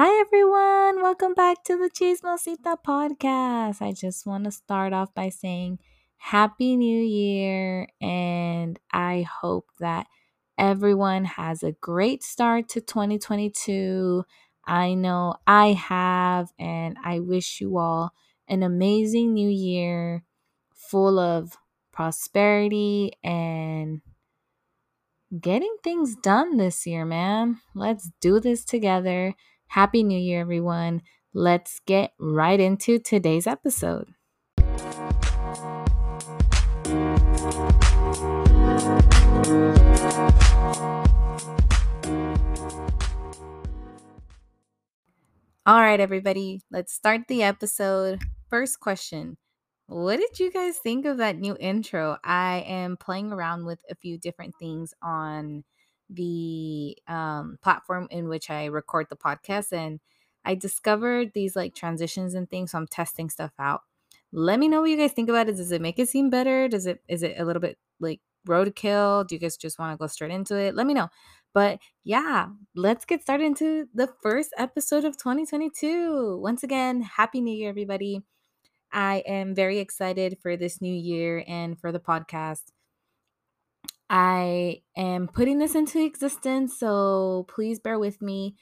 Hi, everyone. Welcome back to the Chismosita podcast. I just want to start off by saying Happy New Year, and I hope that everyone has a great start to 2022. I know I have, and I wish you all an amazing new year full of prosperity and getting things done this year, man. Let's do this together. Happy New Year, everyone. Let's get right into today's episode. All right, everybody, let's start the episode. First question What did you guys think of that new intro? I am playing around with a few different things on the um, platform in which I record the podcast, and I discovered these like transitions and things. So I'm testing stuff out. Let me know what you guys think about it. Does it make it seem better? Does it is it a little bit like roadkill? Do you guys just want to go straight into it? Let me know. But yeah, let's get started into the first episode of 2022. Once again, Happy New Year, everybody. I am very excited for this new year and for the podcast. I am putting this into existence, so please bear with me.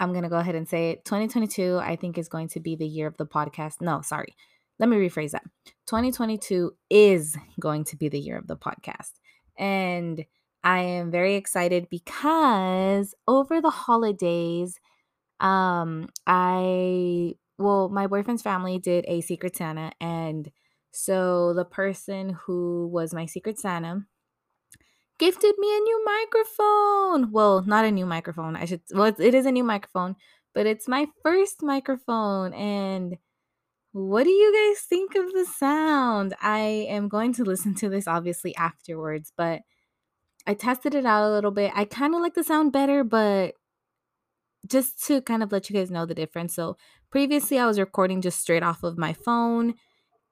I'm going to go ahead and say it. 2022, I think, is going to be the year of the podcast. No, sorry. Let me rephrase that. 2022 is going to be the year of the podcast. And I am very excited because over the holidays, um, I well, my boyfriend's family did a Secret Santa, and so the person who was my Secret Santa gifted me a new microphone. Well, not a new microphone. I should well, it is a new microphone, but it's my first microphone and what do you guys think of the sound? I am going to listen to this obviously afterwards, but I tested it out a little bit. I kind of like the sound better, but just to kind of let you guys know the difference. So, previously I was recording just straight off of my phone,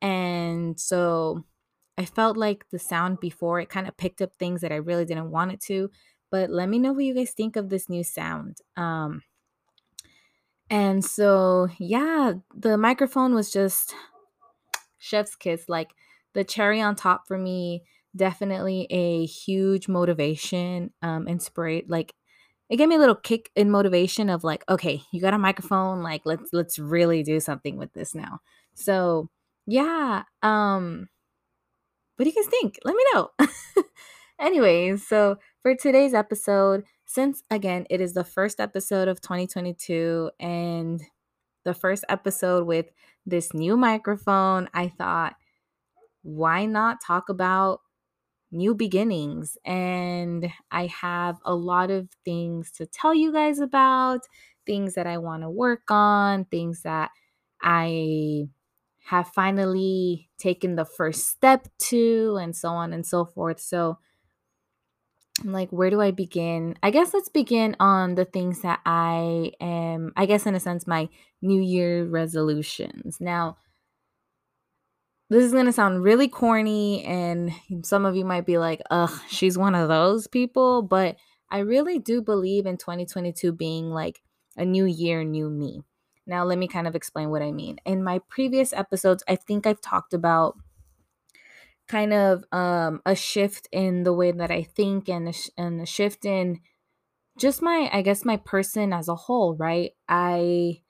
and so I felt like the sound before it kind of picked up things that I really didn't want it to. But let me know what you guys think of this new sound. Um and so yeah, the microphone was just chef's kiss like the cherry on top for me definitely a huge motivation um inspirate like it gave me a little kick in motivation of like okay you got a microphone like let's let's really do something with this now so yeah um what do you guys think let me know anyways so for today's episode since again it is the first episode of 2022 and the first episode with this new microphone i thought why not talk about new beginnings. And I have a lot of things to tell you guys about, things that I want to work on, things that I have finally taken the first step to, and so on and so forth. So, I'm like, where do I begin? I guess let's begin on the things that I am, I guess, in a sense, my New Year resolutions. Now, this is going to sound really corny, and some of you might be like, ugh, she's one of those people. But I really do believe in 2022 being like a new year, new me. Now, let me kind of explain what I mean. In my previous episodes, I think I've talked about kind of um, a shift in the way that I think and a, sh- and a shift in just my, I guess, my person as a whole, right? I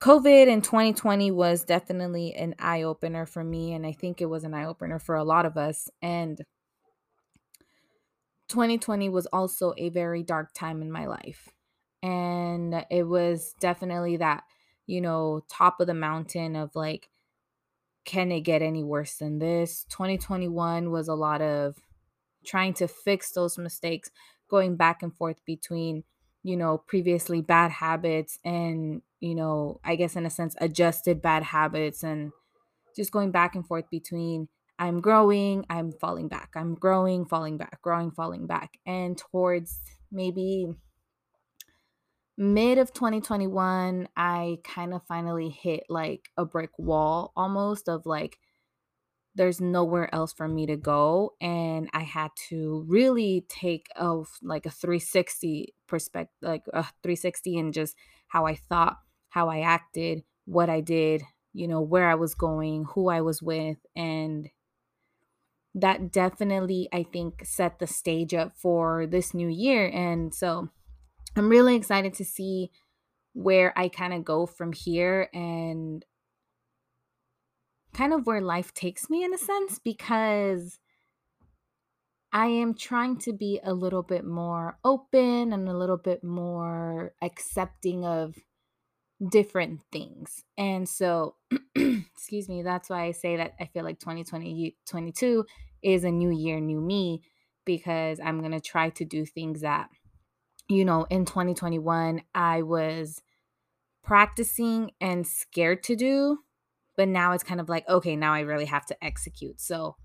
COVID in 2020 was definitely an eye opener for me. And I think it was an eye opener for a lot of us. And 2020 was also a very dark time in my life. And it was definitely that, you know, top of the mountain of like, can it get any worse than this? 2021 was a lot of trying to fix those mistakes, going back and forth between you know, previously bad habits and, you know, I guess in a sense, adjusted bad habits and just going back and forth between I'm growing, I'm falling back, I'm growing, falling back, growing, falling back. And towards maybe mid of 2021, I kind of finally hit like a brick wall almost of like, there's nowhere else for me to go and i had to really take a like a 360 perspective like a 360 and just how i thought how i acted what i did you know where i was going who i was with and that definitely i think set the stage up for this new year and so i'm really excited to see where i kind of go from here and kind of where life takes me in a sense because I am trying to be a little bit more open and a little bit more accepting of different things. And so, excuse me, that's why I say that I feel like 2020 22 is a new year, new me because I'm going to try to do things that you know, in 2021 I was practicing and scared to do but now it's kind of like, okay, now I really have to execute. So,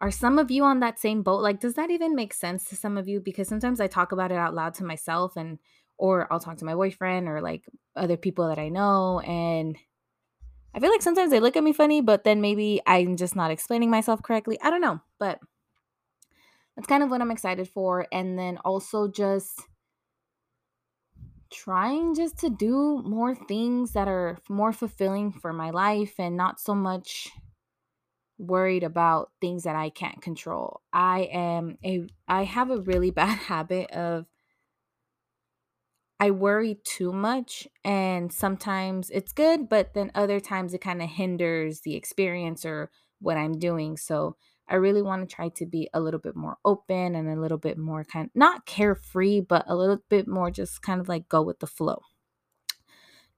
are some of you on that same boat? Like, does that even make sense to some of you? Because sometimes I talk about it out loud to myself and, or I'll talk to my boyfriend or like other people that I know. And I feel like sometimes they look at me funny, but then maybe I'm just not explaining myself correctly. I don't know. But that's kind of what I'm excited for. And then also just, trying just to do more things that are more fulfilling for my life and not so much worried about things that I can't control. I am a I have a really bad habit of I worry too much and sometimes it's good, but then other times it kind of hinders the experience or what I'm doing. So I really want to try to be a little bit more open and a little bit more kind not carefree, but a little bit more just kind of like go with the flow.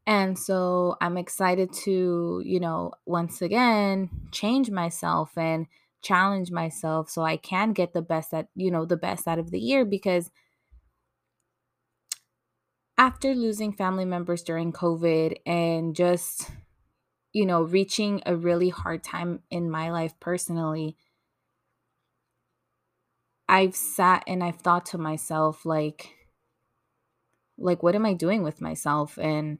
And so I'm excited to, you know, once again change myself and challenge myself so I can get the best at, you know, the best out of the year because after losing family members during COVID and just, you know, reaching a really hard time in my life personally, I've sat and I've thought to myself like like what am I doing with myself and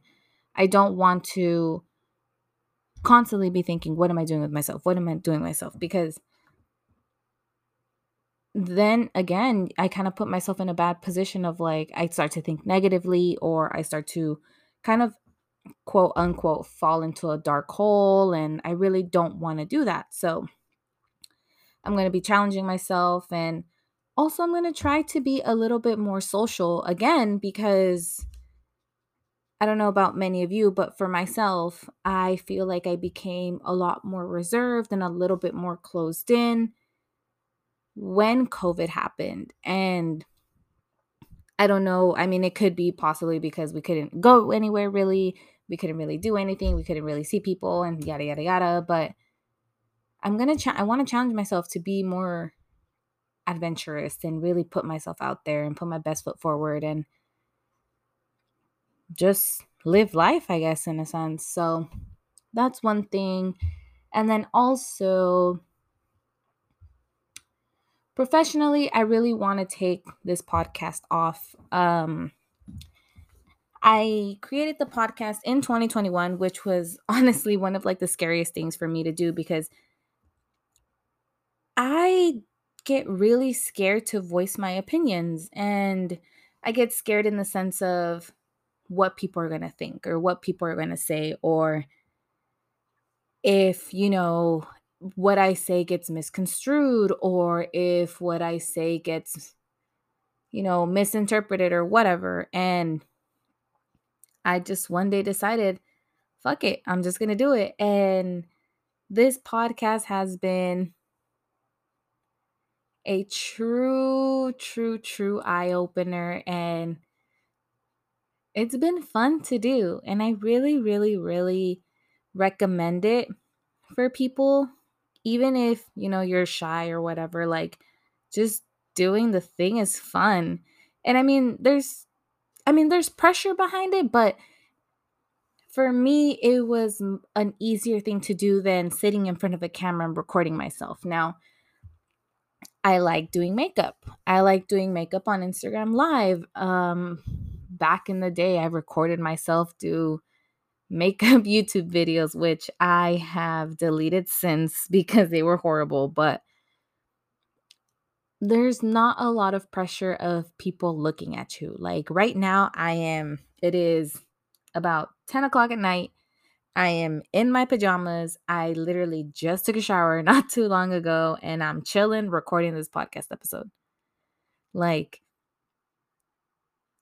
I don't want to constantly be thinking what am I doing with myself? What am I doing myself? Because then again, I kind of put myself in a bad position of like I start to think negatively or I start to kind of quote unquote fall into a dark hole and I really don't want to do that. So I'm going to be challenging myself and also, I'm going to try to be a little bit more social again because I don't know about many of you, but for myself, I feel like I became a lot more reserved and a little bit more closed in when COVID happened. And I don't know. I mean, it could be possibly because we couldn't go anywhere really. We couldn't really do anything. We couldn't really see people and yada, yada, yada. But I'm going to, ch- I want to challenge myself to be more adventurous and really put myself out there and put my best foot forward and just live life, I guess, in a sense. So that's one thing. And then also, professionally, I really want to take this podcast off. Um, I created the podcast in 2021, which was honestly one of like the scariest things for me to do because I get really scared to voice my opinions. And I get scared in the sense of what people are going to think or what people are going to say, or if, you know, what I say gets misconstrued, or if what I say gets, you know, misinterpreted or whatever. And I just one day decided, fuck it, I'm just going to do it. And this podcast has been a true, true, true eye opener. And it's been fun to do. And I really, really, really recommend it for people, even if, you know, you're shy or whatever. Like, just doing the thing is fun. And I mean, there's, I mean, there's pressure behind it, but for me, it was an easier thing to do than sitting in front of a camera and recording myself. Now, I like doing makeup. I like doing makeup on Instagram Live. Um, back in the day, I recorded myself do makeup YouTube videos, which I have deleted since because they were horrible, but there's not a lot of pressure of people looking at you. Like right now, I am, it is about 10 o'clock at night. I am in my pajamas. I literally just took a shower not too long ago and I'm chilling recording this podcast episode. Like,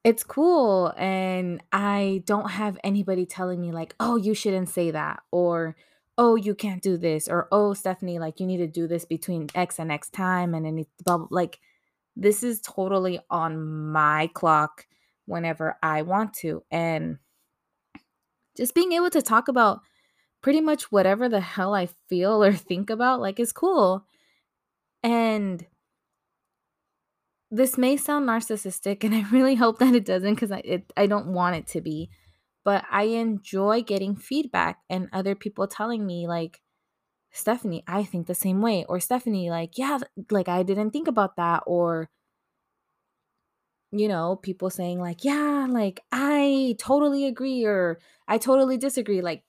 it's cool. And I don't have anybody telling me, like, oh, you shouldn't say that, or oh, you can't do this, or oh, Stephanie, like, you need to do this between X and X time. And then blah. Like, this is totally on my clock whenever I want to. And just being able to talk about pretty much whatever the hell I feel or think about, like, is cool. And this may sound narcissistic, and I really hope that it doesn't because I, I don't want it to be. But I enjoy getting feedback and other people telling me, like, Stephanie, I think the same way. Or Stephanie, like, yeah, like I didn't think about that. Or, you know, people saying, like, yeah, like I totally agree or I totally disagree. Like,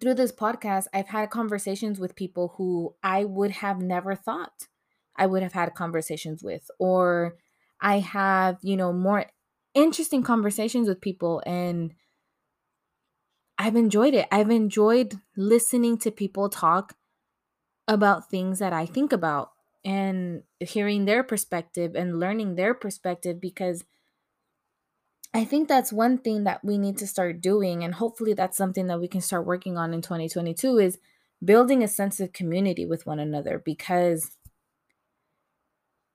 through this podcast, I've had conversations with people who I would have never thought I would have had conversations with, or I have, you know, more interesting conversations with people and I've enjoyed it. I've enjoyed listening to people talk about things that I think about and hearing their perspective and learning their perspective because I think that's one thing that we need to start doing and hopefully that's something that we can start working on in 2022 is building a sense of community with one another because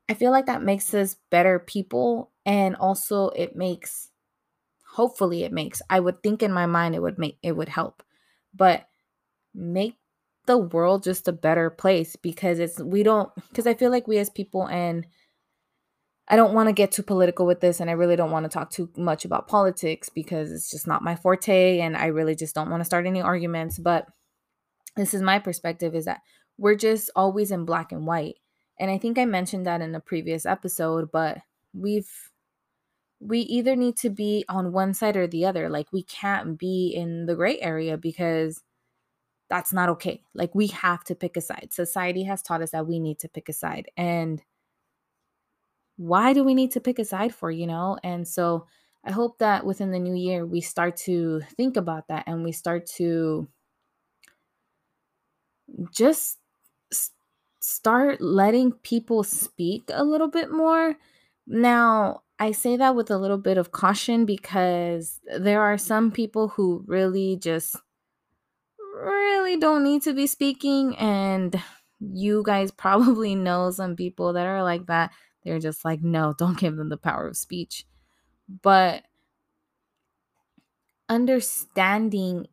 I feel like that makes us better people and also it makes hopefully it makes I would think in my mind it would make it would help. But make the world just a better place because it's we don't because I feel like we as people and I don't want to get too political with this and I really don't want to talk too much about politics because it's just not my forte and I really just don't want to start any arguments but this is my perspective is that we're just always in black and white and I think I mentioned that in a previous episode, but we've we either need to be on one side or the other. Like we can't be in the gray area because that's not okay. Like we have to pick a side. Society has taught us that we need to pick a side. And why do we need to pick a side for, you know? And so I hope that within the new year we start to think about that and we start to just start letting people speak a little bit more. Now, I say that with a little bit of caution because there are some people who really just really don't need to be speaking and you guys probably know some people that are like that. They're just like, no, don't give them the power of speech. But understanding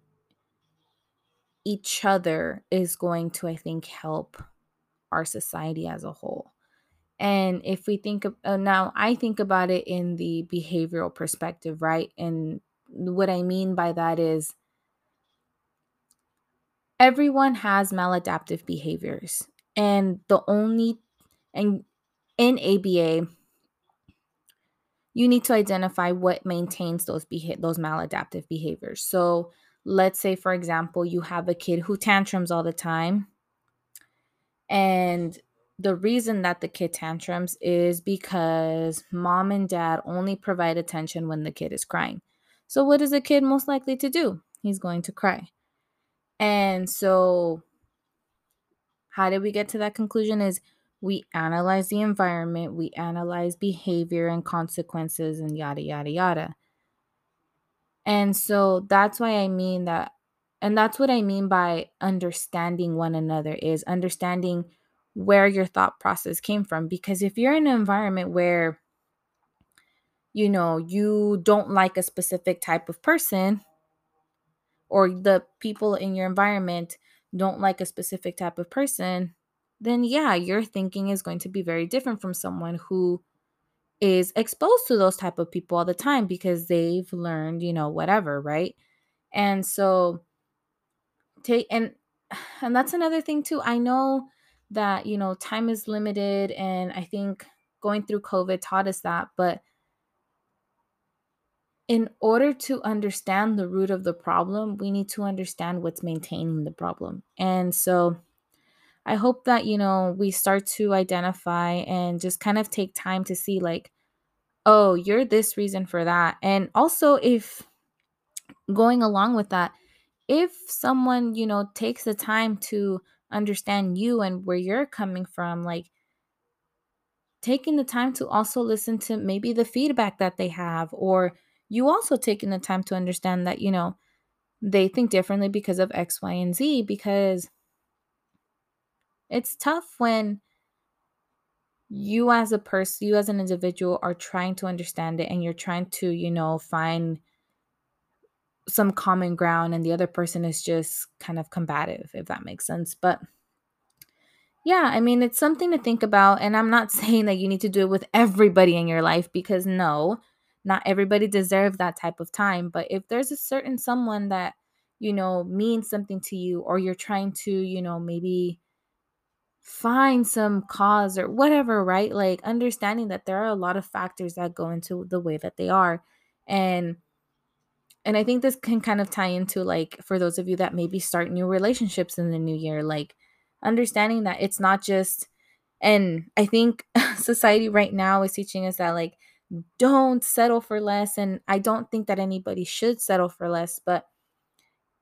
each other is going to, I think, help our society as a whole. And if we think of uh, now, I think about it in the behavioral perspective, right? And what I mean by that is everyone has maladaptive behaviors. And the only, and in ABA, you need to identify what maintains those beha- those maladaptive behaviors. So, let's say for example, you have a kid who tantrums all the time and the reason that the kid tantrums is because mom and dad only provide attention when the kid is crying. So, what is the kid most likely to do? He's going to cry. And so, how did we get to that conclusion? Is we analyze the environment, we analyze behavior and consequences, and yada, yada, yada. And so, that's why I mean that and that's what I mean by understanding one another is understanding where your thought process came from because if you're in an environment where you know you don't like a specific type of person or the people in your environment don't like a specific type of person then yeah your thinking is going to be very different from someone who is exposed to those type of people all the time because they've learned you know whatever right? And so take and and that's another thing too i know that you know time is limited and i think going through covid taught us that but in order to understand the root of the problem, we need to understand what's maintaining the problem. And so I hope that, you know, we start to identify and just kind of take time to see, like, oh, you're this reason for that. And also, if going along with that, if someone, you know, takes the time to understand you and where you're coming from, like, taking the time to also listen to maybe the feedback that they have, or you also taking the time to understand that, you know, they think differently because of X, Y, and Z, because it's tough when you as a person, you as an individual are trying to understand it and you're trying to, you know, find some common ground and the other person is just kind of combative, if that makes sense. But yeah, I mean, it's something to think about. And I'm not saying that you need to do it with everybody in your life because no, not everybody deserves that type of time. But if there's a certain someone that, you know, means something to you, or you're trying to, you know, maybe find some cause or whatever, right? Like understanding that there are a lot of factors that go into the way that they are. And and I think this can kind of tie into like for those of you that maybe start new relationships in the new year, like understanding that it's not just and I think society right now is teaching us that like don't settle for less and I don't think that anybody should settle for less, but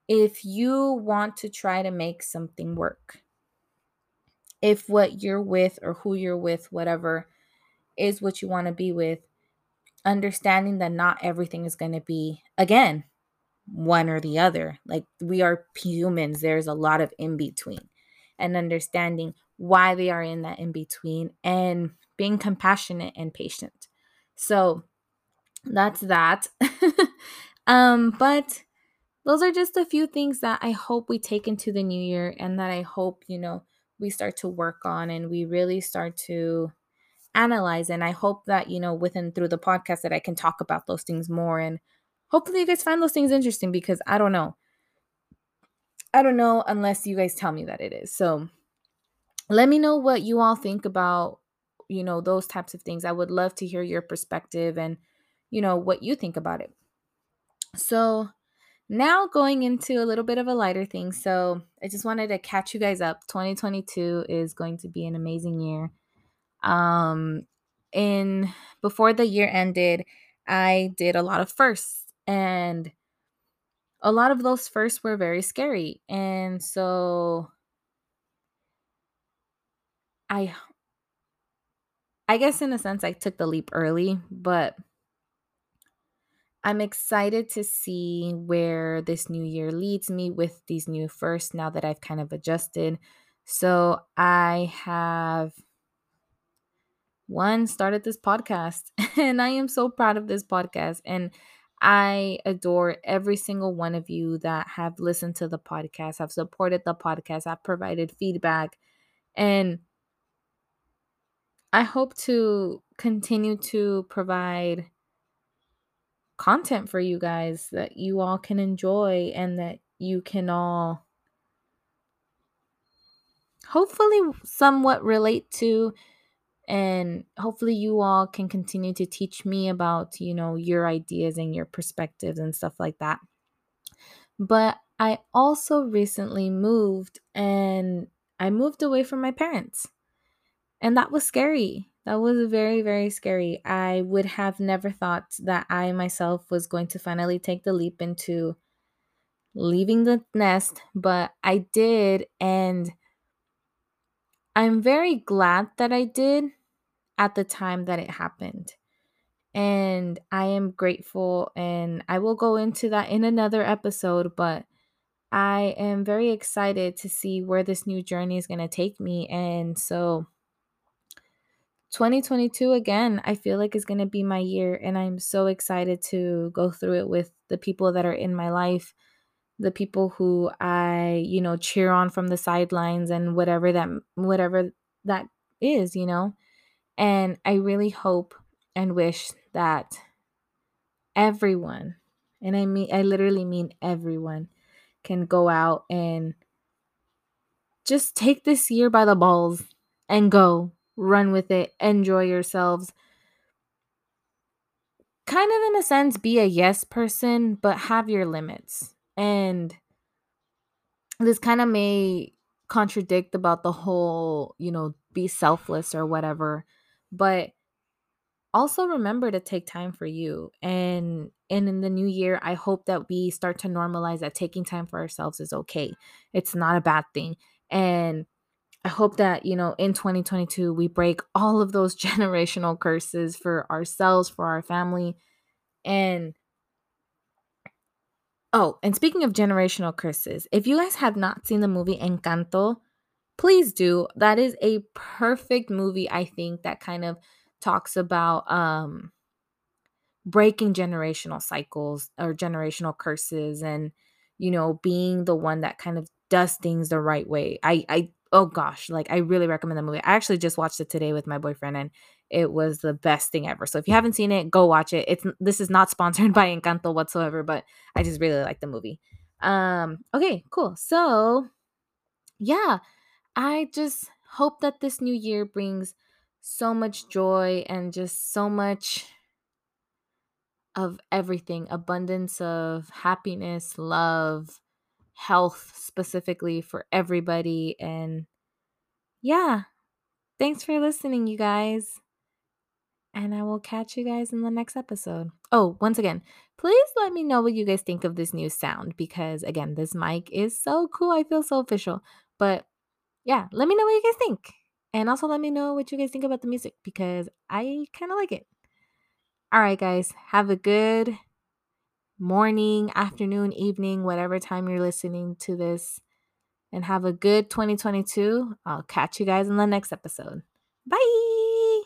if you want to try to make something work, if what you're with or who you're with, whatever, is what you want to be with, understanding that not everything is going to be, again, one or the other. Like we are humans, there's a lot of in between, and understanding why they are in that in between and being compassionate and patient. So that's that. um, but those are just a few things that I hope we take into the new year and that I hope, you know, we start to work on and we really start to analyze and i hope that you know within through the podcast that i can talk about those things more and hopefully you guys find those things interesting because i don't know i don't know unless you guys tell me that it is so let me know what you all think about you know those types of things i would love to hear your perspective and you know what you think about it so now going into a little bit of a lighter thing. So I just wanted to catch you guys up. 2022 is going to be an amazing year. Um in before the year ended, I did a lot of firsts and a lot of those firsts were very scary. And so I I guess in a sense I took the leap early, but I'm excited to see where this new year leads me with these new firsts now that I've kind of adjusted. So I have one started this podcast and I am so proud of this podcast and I adore every single one of you that have listened to the podcast, have supported the podcast, have provided feedback and I hope to continue to provide content for you guys that you all can enjoy and that you can all hopefully somewhat relate to and hopefully you all can continue to teach me about you know your ideas and your perspectives and stuff like that. But i also recently moved and i moved away from my parents and that was scary that was very, very scary. I would have never thought that I myself was going to finally take the leap into leaving the nest, but I did. And I'm very glad that I did at the time that it happened. And I am grateful, and I will go into that in another episode, but I am very excited to see where this new journey is going to take me. And so, 2022 again, I feel like is going to be my year and I'm so excited to go through it with the people that are in my life, the people who I, you know, cheer on from the sidelines and whatever that whatever that is, you know. And I really hope and wish that everyone, and I mean I literally mean everyone can go out and just take this year by the balls and go run with it, enjoy yourselves. kind of in a sense be a yes person, but have your limits. And this kind of may contradict about the whole, you know, be selfless or whatever, but also remember to take time for you and and in the new year i hope that we start to normalize that taking time for ourselves is okay it's not a bad thing and i hope that you know in 2022 we break all of those generational curses for ourselves for our family and oh and speaking of generational curses if you guys have not seen the movie encanto please do. That is a perfect movie i think that kind of talks about um breaking generational cycles or generational curses and you know being the one that kind of does things the right way. I i oh gosh like i really recommend the movie. I actually just watched it today with my boyfriend and it was the best thing ever. So if you haven't seen it go watch it. It's this is not sponsored by encanto whatsoever but i just really like the movie. Um okay cool. So yeah i just hope that this new year brings so much joy and just so much of everything abundance of happiness, love, health specifically for everybody. And yeah, thanks for listening, you guys. And I will catch you guys in the next episode. Oh, once again, please let me know what you guys think of this new sound because, again, this mic is so cool. I feel so official. But yeah, let me know what you guys think. And also let me know what you guys think about the music because I kind of like it. All right, guys, have a good morning, afternoon, evening, whatever time you're listening to this. And have a good 2022. I'll catch you guys in the next episode. Bye.